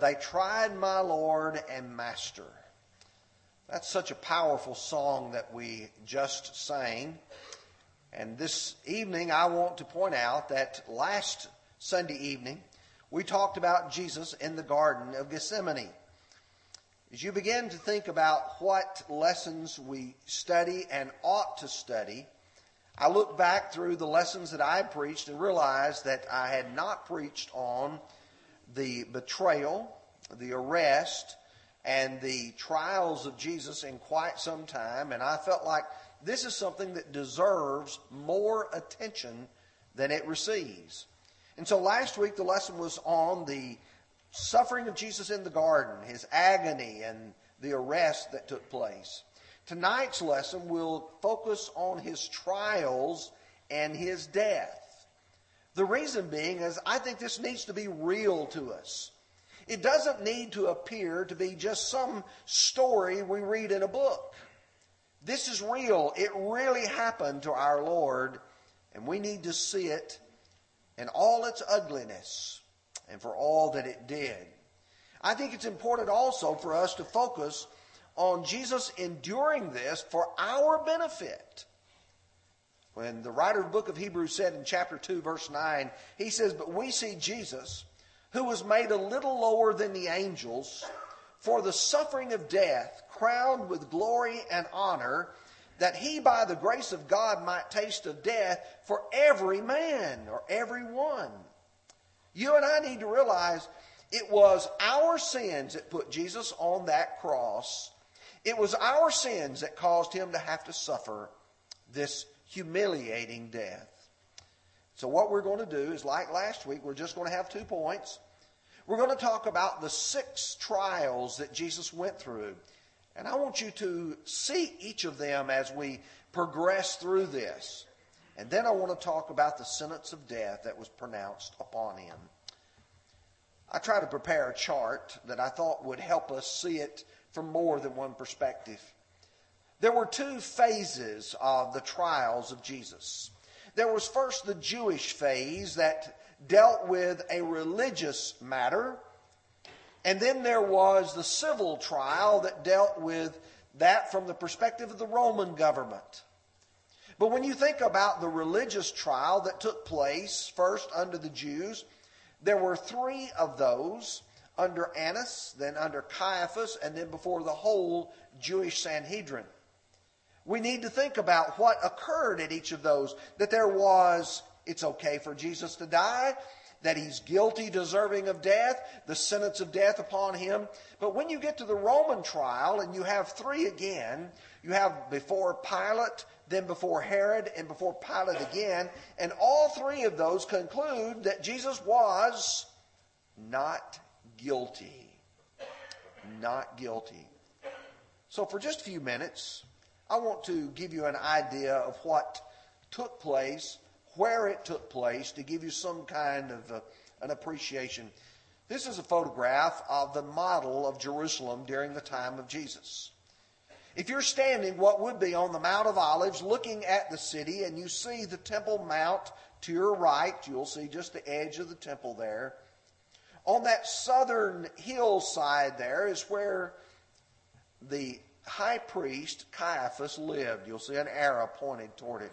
They tried my Lord and Master. That's such a powerful song that we just sang. And this evening, I want to point out that last Sunday evening, we talked about Jesus in the Garden of Gethsemane. As you begin to think about what lessons we study and ought to study, I look back through the lessons that I preached and realized that I had not preached on the betrayal, the arrest, and the trials of Jesus in quite some time, and I felt like this is something that deserves more attention than it receives. And so last week the lesson was on the suffering of Jesus in the garden, his agony, and the arrest that took place. Tonight's lesson will focus on his trials and his death. The reason being is I think this needs to be real to us. It doesn't need to appear to be just some story we read in a book. This is real. It really happened to our Lord, and we need to see it in all its ugliness and for all that it did. I think it's important also for us to focus on Jesus enduring this for our benefit. When the writer of the book of Hebrews said in chapter 2, verse 9, he says, But we see Jesus, who was made a little lower than the angels, for the suffering of death, crowned with glory and honor, that he by the grace of God might taste of death for every man or every one. You and I need to realize it was our sins that put Jesus on that cross. It was our sins that caused him to have to suffer this humiliating death. So, what we're going to do is, like last week, we're just going to have two points. We're going to talk about the six trials that Jesus went through. And I want you to see each of them as we progress through this. And then I want to talk about the sentence of death that was pronounced upon him. I tried to prepare a chart that I thought would help us see it from more than one perspective. There were two phases of the trials of Jesus. There was first the Jewish phase that dealt with a religious matter, and then there was the civil trial that dealt with that from the perspective of the Roman government. But when you think about the religious trial that took place first under the Jews, there were three of those under Annas, then under Caiaphas, and then before the whole Jewish Sanhedrin we need to think about what occurred at each of those. That there was, it's okay for Jesus to die, that he's guilty, deserving of death, the sentence of death upon him. But when you get to the Roman trial and you have three again, you have before Pilate, then before Herod, and before Pilate again, and all three of those conclude that Jesus was not guilty. Not guilty. So for just a few minutes, I want to give you an idea of what took place, where it took place, to give you some kind of uh, an appreciation. This is a photograph of the model of Jerusalem during the time of Jesus. If you're standing what would be on the Mount of Olives looking at the city and you see the Temple Mount to your right, you'll see just the edge of the temple there. On that southern hillside there is where the high priest Caiaphas lived. You'll see an arrow pointing toward it.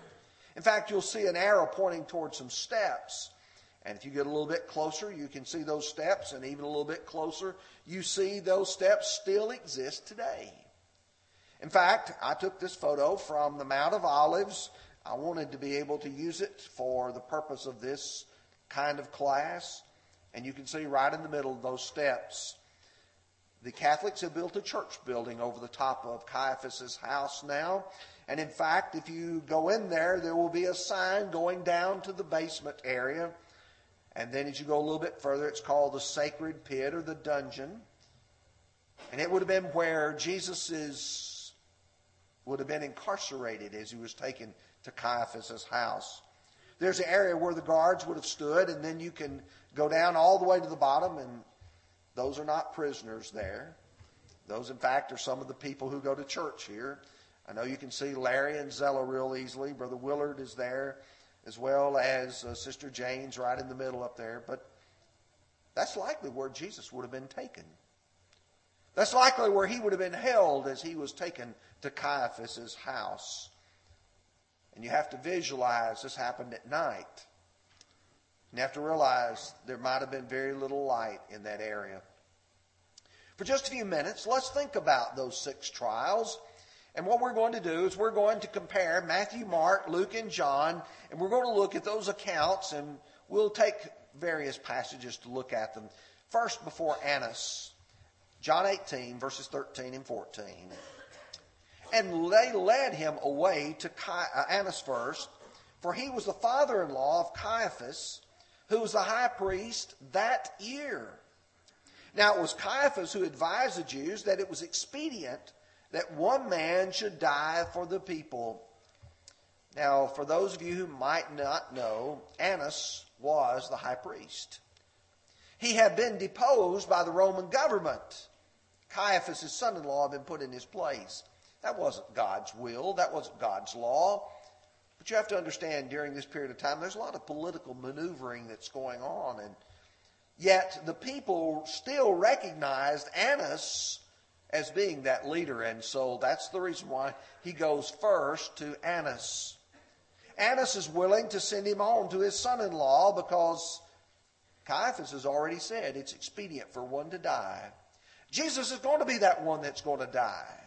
In fact, you'll see an arrow pointing toward some steps. And if you get a little bit closer, you can see those steps, and even a little bit closer, you see those steps still exist today. In fact, I took this photo from the Mount of Olives. I wanted to be able to use it for the purpose of this kind of class. And you can see right in the middle of those steps the Catholics have built a church building over the top of Caiaphas's house now. And in fact, if you go in there, there will be a sign going down to the basement area. And then as you go a little bit further, it's called the sacred pit or the dungeon. And it would have been where Jesus is, would have been incarcerated as he was taken to Caiaphas's house. There's an area where the guards would have stood, and then you can go down all the way to the bottom and those are not prisoners there. Those, in fact, are some of the people who go to church here. I know you can see Larry and Zella real easily. Brother Willard is there, as well as uh, Sister Jane's right in the middle up there. But that's likely where Jesus would have been taken. That's likely where he would have been held as he was taken to Caiaphas's house. And you have to visualize this happened at night. You have to realize there might have been very little light in that area. For just a few minutes, let's think about those six trials. And what we're going to do is we're going to compare Matthew, Mark, Luke, and John, and we're going to look at those accounts, and we'll take various passages to look at them. First, before Annas, John 18, verses 13 and 14. And they led him away to uh, Annas first, for he was the father in law of Caiaphas, who was the high priest that year. Now it was Caiaphas who advised the Jews that it was expedient that one man should die for the people. Now, for those of you who might not know, Annas was the high priest. He had been deposed by the Roman government. Caiaphas, his son in law, had been put in his place. That wasn't God's will, that wasn't God's law. But you have to understand during this period of time, there's a lot of political maneuvering that's going on. And yet the people still recognized Annas as being that leader. And so that's the reason why he goes first to Annas. Annas is willing to send him on to his son in law because Caiaphas has already said it's expedient for one to die. Jesus is going to be that one that's going to die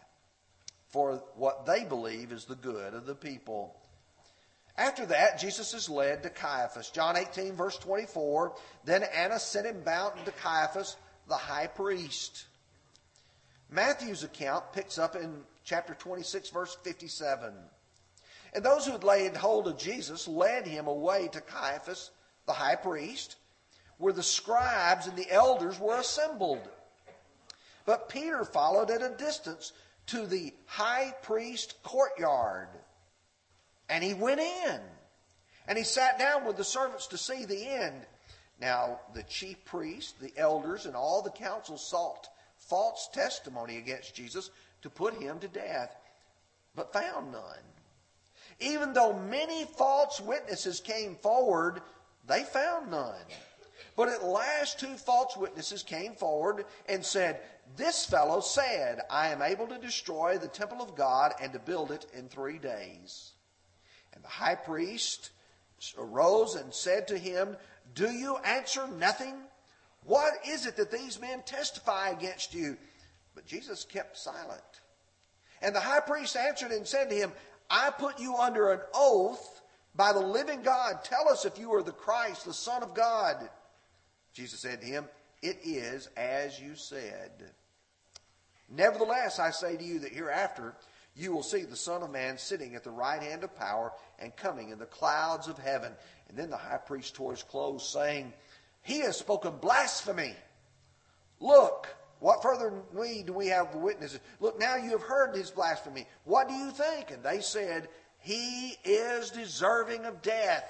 for what they believe is the good of the people. After that, Jesus is led to Caiaphas. John 18, verse 24. Then Annas sent him bound to Caiaphas, the high priest. Matthew's account picks up in chapter 26, verse 57. And those who had laid hold of Jesus led him away to Caiaphas, the high priest, where the scribes and the elders were assembled. But Peter followed at a distance to the high priest courtyard. And he went in. And he sat down with the servants to see the end. Now, the chief priests, the elders, and all the council sought false testimony against Jesus to put him to death, but found none. Even though many false witnesses came forward, they found none. But at last, two false witnesses came forward and said, This fellow said, I am able to destroy the temple of God and to build it in three days. And the high priest arose and said to him, Do you answer nothing? What is it that these men testify against you? But Jesus kept silent. And the high priest answered and said to him, I put you under an oath by the living God. Tell us if you are the Christ, the Son of God. Jesus said to him, It is as you said. Nevertheless, I say to you that hereafter you will see the Son of Man sitting at the right hand of power and coming in the clouds of heaven. And then the high priest tore his clothes, saying, He has spoken blasphemy. Look, what further need do we have witnesses? Look, now you have heard his blasphemy. What do you think? And they said, He is deserving of death.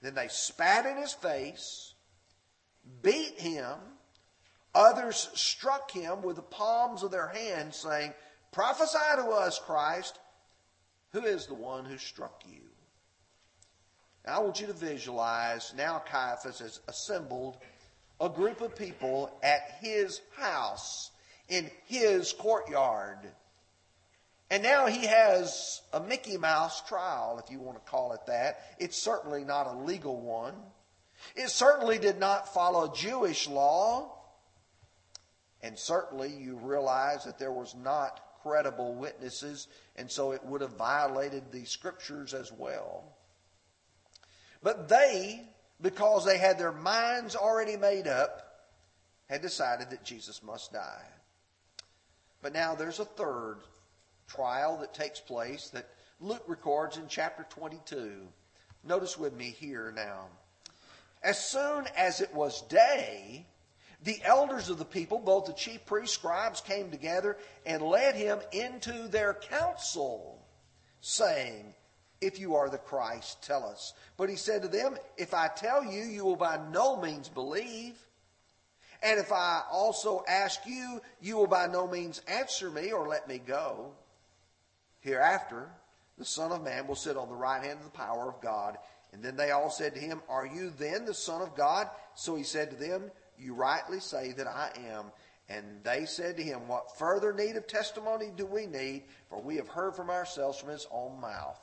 Then they spat in his face, beat him. Others struck him with the palms of their hands, saying, Prophesy to us, Christ. Who is the one who struck you? Now, I want you to visualize now Caiaphas has assembled a group of people at his house, in his courtyard. And now he has a Mickey Mouse trial, if you want to call it that. It's certainly not a legal one. It certainly did not follow Jewish law. And certainly you realize that there was not credible witnesses, and so it would have violated the scriptures as well. But they because they had their minds already made up, had decided that Jesus must die. But now there's a third trial that takes place that Luke records in chapter 22. Notice with me here now. As soon as it was day, the elders of the people, both the chief priests, scribes, came together and led him into their council, saying, if you are the Christ, tell us. But he said to them, If I tell you, you will by no means believe. And if I also ask you, you will by no means answer me or let me go. Hereafter, the Son of Man will sit on the right hand of the power of God And then they all said to him, Are you then the Son of God? So he said to them, You rightly say that I am. And they said to him, What further need of testimony do we need? For we have heard from ourselves from his own mouth.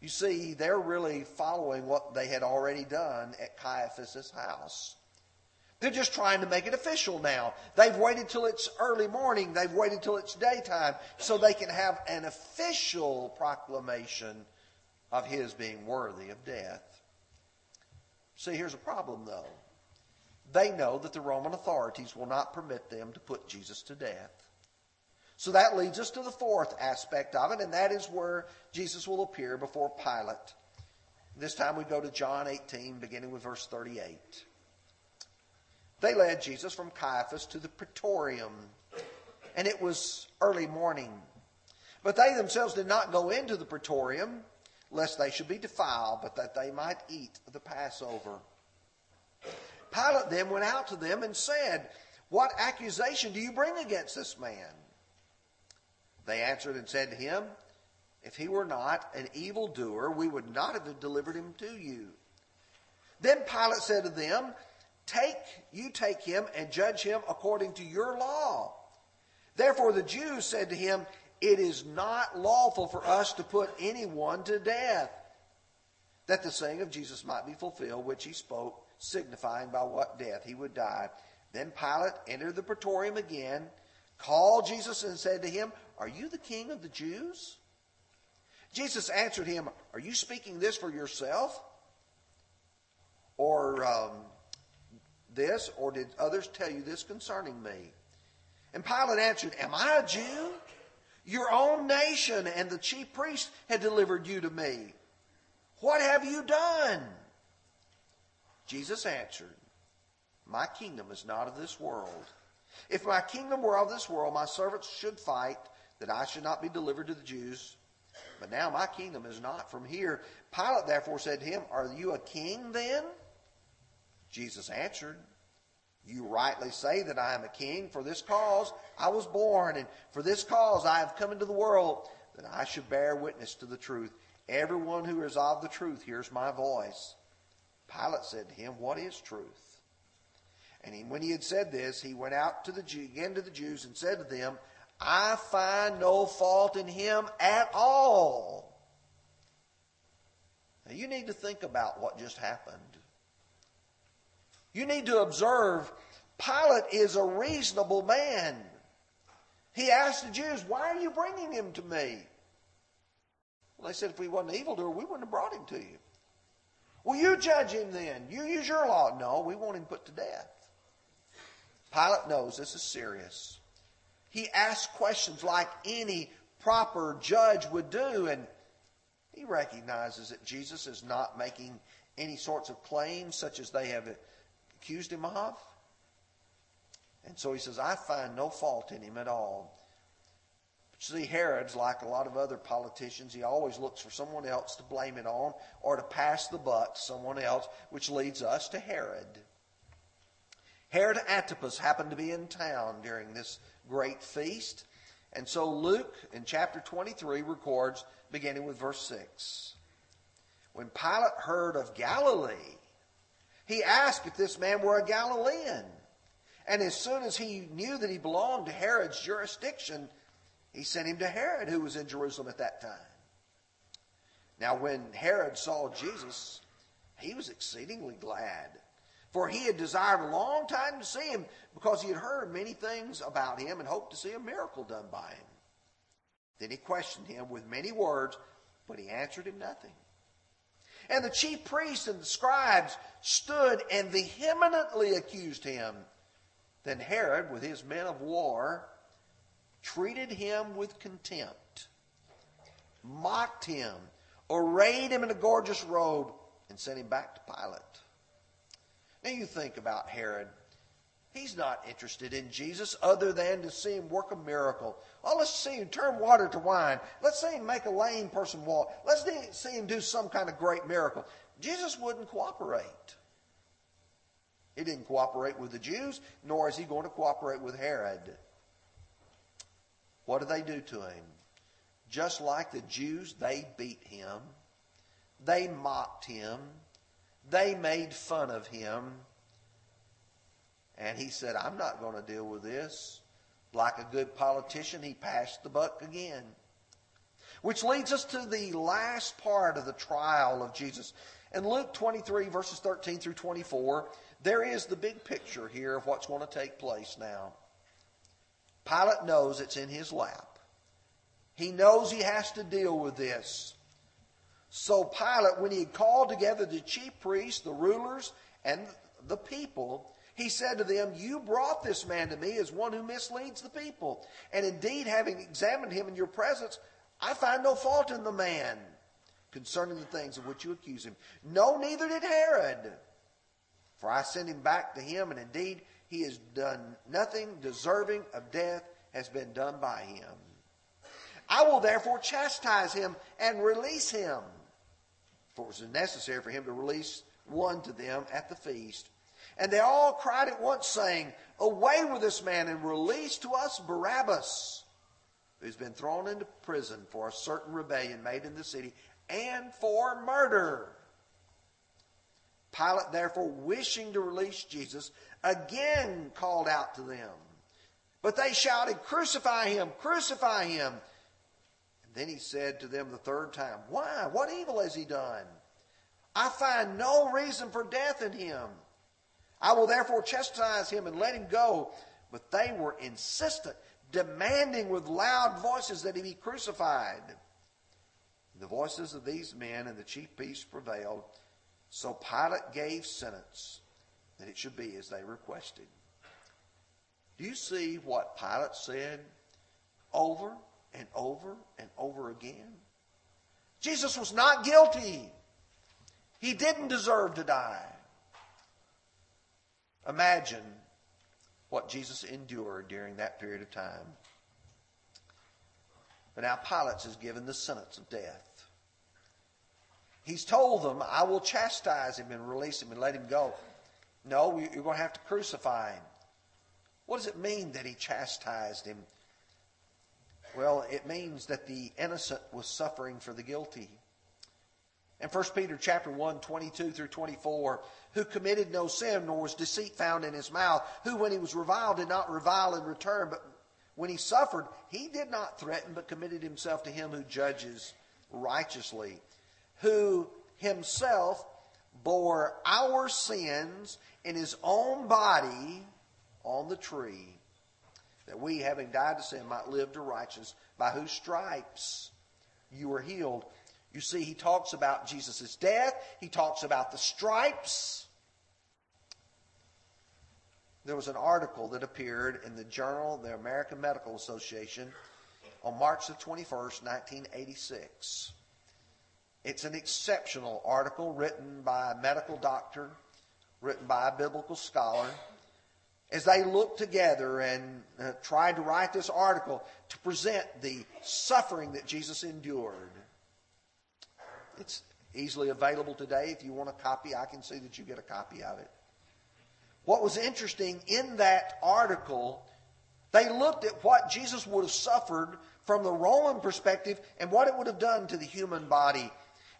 You see, they're really following what they had already done at Caiaphas' house. They're just trying to make it official now. They've waited till it's early morning. They've waited till it's daytime so they can have an official proclamation of his being worthy of death. See, here's a problem though. They know that the Roman authorities will not permit them to put Jesus to death. So that leads us to the fourth aspect of it, and that is where Jesus will appear before Pilate. This time we go to John 18, beginning with verse 38. They led Jesus from Caiaphas to the praetorium, and it was early morning. But they themselves did not go into the praetorium, lest they should be defiled, but that they might eat the Passover. Pilate then went out to them and said, What accusation do you bring against this man? They answered and said to him, If he were not an evildoer, we would not have delivered him to you. Then Pilate said to them, Take, you take him and judge him according to your law. Therefore the Jews said to him, It is not lawful for us to put anyone to death, that the saying of Jesus might be fulfilled, which he spoke, signifying by what death he would die. Then Pilate entered the praetorium again, called Jesus, and said to him, Are you the king of the Jews? Jesus answered him, Are you speaking this for yourself? Or um, this, or did others tell you this concerning me? And Pilate answered, Am I a Jew? Your own nation and the chief priest had delivered you to me. What have you done? Jesus answered, My kingdom is not of this world. If my kingdom were of this world, my servants should fight that I should not be delivered to the Jews. But now my kingdom is not from here. Pilate therefore said to him, Are you a king then? Jesus answered, You rightly say that I am a king. For this cause I was born, and for this cause I have come into the world, that I should bear witness to the truth. Everyone who is of the truth hears my voice. Pilate said to him, What is truth? And he, when he had said this, he went out to the Jew, again to the Jews and said to them, I find no fault in him at all. Now you need to think about what just happened. You need to observe Pilate is a reasonable man. He asked the Jews, Why are you bringing him to me? Well, they said, If we wasn't evildoer, we wouldn't have brought him to you. Well, you judge him then. You use your law. No, we want him put to death. Pilate knows this is serious. He asks questions like any proper judge would do, and he recognizes that Jesus is not making any sorts of claims such as they have accused him of. And so he says, I find no fault in him at all. See, Herod's like a lot of other politicians. He always looks for someone else to blame it on or to pass the buck to someone else, which leads us to Herod. Herod Antipas happened to be in town during this great feast. And so Luke in chapter 23 records, beginning with verse 6. When Pilate heard of Galilee, he asked if this man were a Galilean. And as soon as he knew that he belonged to Herod's jurisdiction, he sent him to Herod, who was in Jerusalem at that time. Now, when Herod saw Jesus, he was exceedingly glad, for he had desired a long time to see him because he had heard many things about him and hoped to see a miracle done by him. Then he questioned him with many words, but he answered him nothing. And the chief priests and the scribes stood and vehemently accused him. Then Herod, with his men of war, treated him with contempt, mocked him, arrayed him in a gorgeous robe, and sent him back to Pilate. Now you think about Herod. He's not interested in Jesus other than to see him work a miracle. Oh, let's see him turn water to wine. Let's see him make a lame person walk. Let's see him do some kind of great miracle. Jesus wouldn't cooperate. He didn't cooperate with the Jews, nor is he going to cooperate with Herod. What do they do to him? Just like the Jews, they beat him. They mocked him. They made fun of him. And he said, I'm not going to deal with this. Like a good politician, he passed the buck again. Which leads us to the last part of the trial of Jesus. In Luke 23, verses 13 through 24, there is the big picture here of what's going to take place now. Pilate knows it's in his lap. He knows he has to deal with this. So Pilate, when he had called together the chief priests, the rulers, and the people, he said to them, You brought this man to me as one who misleads the people. And indeed, having examined him in your presence, I find no fault in the man concerning the things of which you accuse him. No, neither did Herod. For I sent him back to him, and indeed he has done nothing deserving of death has been done by him. I will therefore chastise him and release him. For it was necessary for him to release one to them at the feast. And they all cried at once, saying, Away with this man and release to us Barabbas, who's been thrown into prison for a certain rebellion made in the city and for murder. Pilate, therefore, wishing to release Jesus, again called out to them. But they shouted, Crucify him! Crucify him! And then he said to them the third time, Why? What evil has he done? I find no reason for death in him. I will therefore chastise him and let him go. But they were insistent, demanding with loud voices that he be crucified. The voices of these men and the chief priests prevailed. So Pilate gave sentence that it should be as they requested. Do you see what Pilate said over and over and over again? Jesus was not guilty. He didn't deserve to die. Imagine what Jesus endured during that period of time. But now Pilate is given the sentence of death. He's told them, I will chastise him and release him and let him go. No, you're going to have to crucify him. What does it mean that he chastised him? Well, it means that the innocent was suffering for the guilty. In 1 Peter chapter 1, 22 through 24, who committed no sin, nor was deceit found in his mouth, who when he was reviled did not revile in return, but when he suffered, he did not threaten, but committed himself to him who judges righteously, who himself bore our sins in his own body on the tree, that we, having died to sin, might live to righteousness, by whose stripes you were healed. You see, he talks about Jesus' death, he talks about the stripes. There was an article that appeared in the Journal of the American Medical Association on March the 21st, 1986. It's an exceptional article written by a medical doctor, written by a biblical scholar. As they looked together and uh, tried to write this article to present the suffering that Jesus endured. It's easily available today. If you want a copy, I can see that you get a copy of it. What was interesting in that article, they looked at what Jesus would have suffered from the Roman perspective and what it would have done to the human body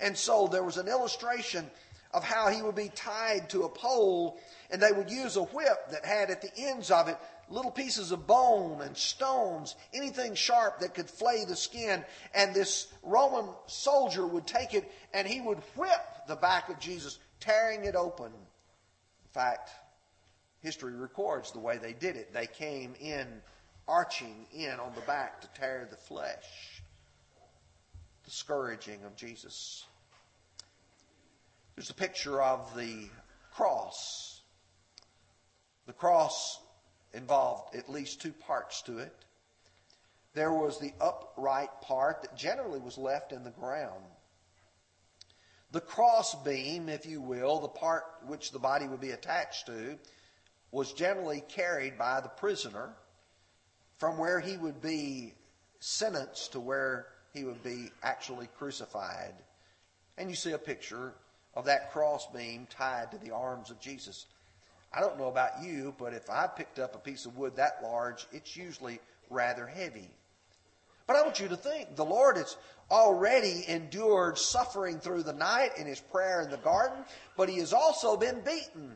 and so there was an illustration of how he would be tied to a pole, and they would use a whip that had at the ends of it little pieces of bone and stones, anything sharp that could flay the skin. And this Roman soldier would take it and he would whip the back of Jesus, tearing it open. In fact, history records the way they did it. They came in, arching in on the back to tear the flesh the scourging of Jesus. There's a picture of the cross. The cross involved at least two parts to it. There was the upright part that generally was left in the ground. The cross beam, if you will, the part which the body would be attached to, was generally carried by the prisoner from where he would be sentenced to where he would be actually crucified. And you see a picture of that crossbeam tied to the arms of Jesus. I don't know about you, but if I picked up a piece of wood that large, it's usually rather heavy. But I want you to think the Lord has already endured suffering through the night in his prayer in the garden, but he has also been beaten.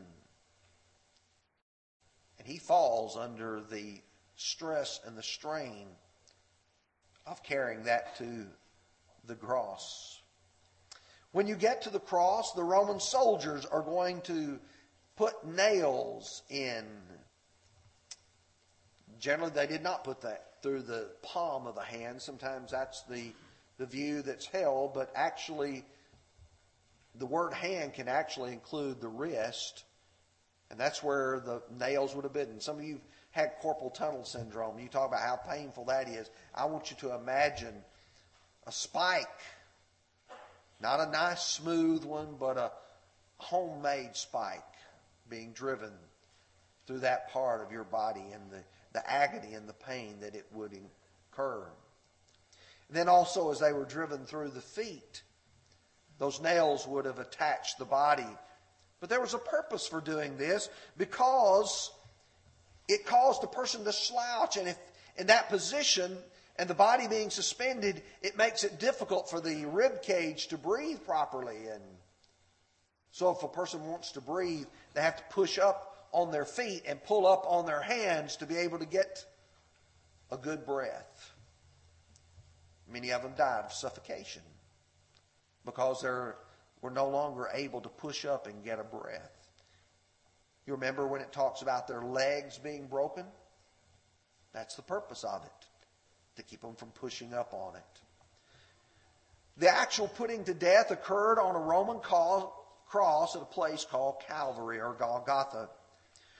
And he falls under the stress and the strain of carrying that to the cross. When you get to the cross, the Roman soldiers are going to put nails in. Generally, they did not put that through the palm of the hand. Sometimes that's the, the view that's held, but actually, the word hand can actually include the wrist, and that's where the nails would have been. Some of you had corporal tunnel syndrome. You talk about how painful that is. I want you to imagine a spike not a nice, smooth one, but a homemade spike being driven through that part of your body and the, the agony and the pain that it would incur. And then also, as they were driven through the feet, those nails would have attached the body. But there was a purpose for doing this because it caused the person to slouch. And if in that position, and the body being suspended, it makes it difficult for the rib cage to breathe properly. And so, if a person wants to breathe, they have to push up on their feet and pull up on their hands to be able to get a good breath. Many of them died of suffocation because they were no longer able to push up and get a breath. You remember when it talks about their legs being broken? That's the purpose of it to keep them from pushing up on it. The actual putting to death occurred on a Roman cross at a place called Calvary or Golgotha.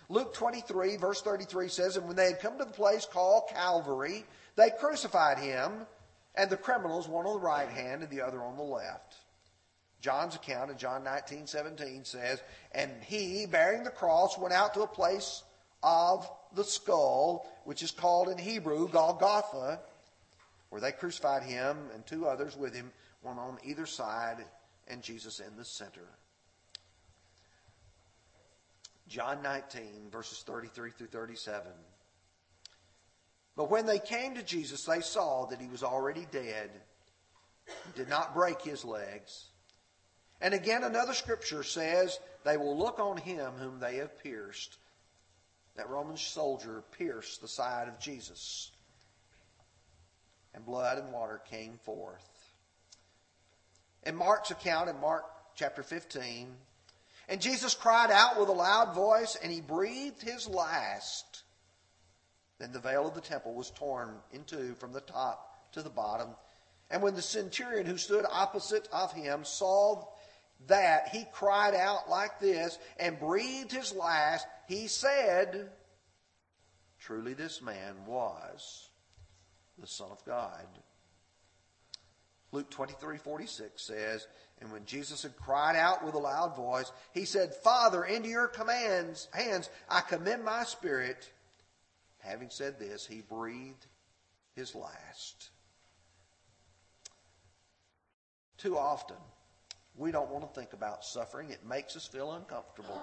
Luke 23, verse 33 says, And when they had come to the place called Calvary, they crucified him, and the criminals, one on the right hand and the other on the left. John's account in John 19, 17 says, And he, bearing the cross, went out to a place of the skull, which is called in Hebrew Golgotha, where they crucified him and two others with him, one on either side, and Jesus in the center. John 19, verses 33 through 37. But when they came to Jesus, they saw that he was already dead, did not break his legs. And again, another scripture says, They will look on him whom they have pierced that Roman soldier pierced the side of Jesus, and blood and water came forth. In Mark's account, in Mark chapter 15, and Jesus cried out with a loud voice, and he breathed his last. Then the veil of the temple was torn in two from the top to the bottom. And when the centurion who stood opposite of him saw that, he cried out like this and breathed his last. He said, Truly this man was the Son of God. Luke 23 46 says, And when Jesus had cried out with a loud voice, he said, Father, into your commands, hands I commend my spirit. Having said this, he breathed his last. Too often, we don't want to think about suffering. It makes us feel uncomfortable.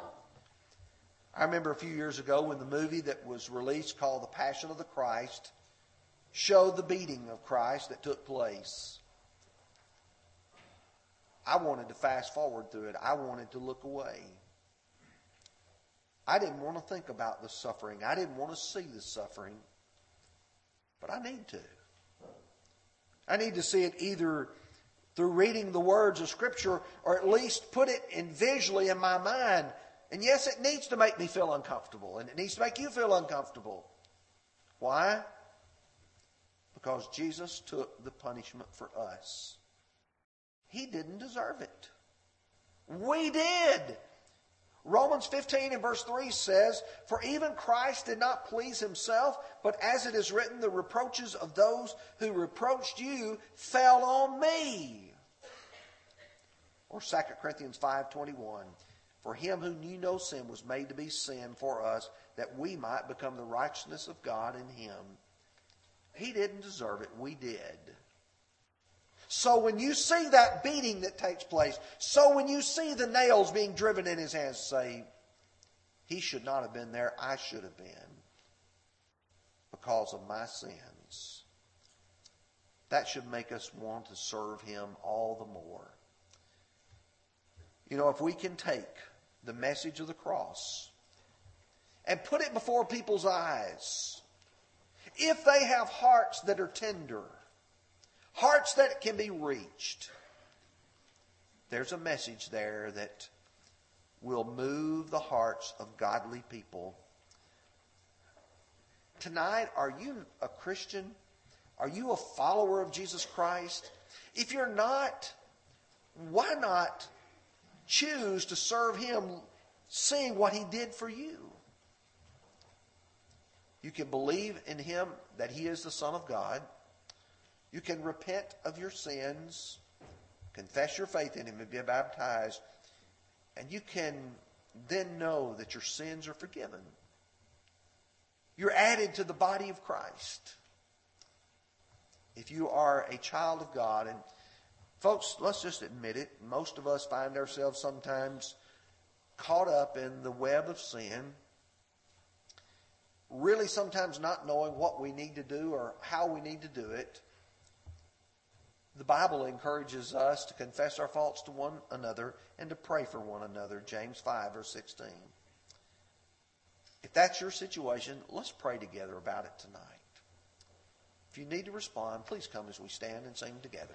I remember a few years ago when the movie that was released called The Passion of the Christ showed the beating of Christ that took place. I wanted to fast forward through it. I wanted to look away. I didn't want to think about the suffering. I didn't want to see the suffering. But I need to. I need to see it either through reading the words of Scripture or at least put it in visually in my mind. And yes, it needs to make me feel uncomfortable, and it needs to make you feel uncomfortable. Why? Because Jesus took the punishment for us. He didn't deserve it. We did. Romans 15 and verse 3 says, For even Christ did not please himself, but as it is written, the reproaches of those who reproached you fell on me. Or 2 Corinthians 5.21. For him who knew no sin was made to be sin for us, that we might become the righteousness of God in him. He didn't deserve it. We did. So when you see that beating that takes place, so when you see the nails being driven in his hands, say, he should not have been there. I should have been because of my sins. that should make us want to serve Him all the more. You know, if we can take the message of the cross and put it before people's eyes, if they have hearts that are tender, hearts that can be reached, there's a message there that will move the hearts of godly people. Tonight, are you a Christian? Are you a follower of Jesus Christ? If you're not, why not choose to serve Him seeing what He did for you? You can believe in Him that He is the Son of God. You can repent of your sins, confess your faith in Him, and be baptized. And you can then know that your sins are forgiven. You're added to the body of Christ if you are a child of God, and folks, let's just admit it, most of us find ourselves sometimes caught up in the web of sin, really sometimes not knowing what we need to do or how we need to do it. The Bible encourages us to confess our faults to one another and to pray for one another. James 5, verse 16. If that's your situation, let's pray together about it tonight. If you need to respond, please come as we stand and sing together.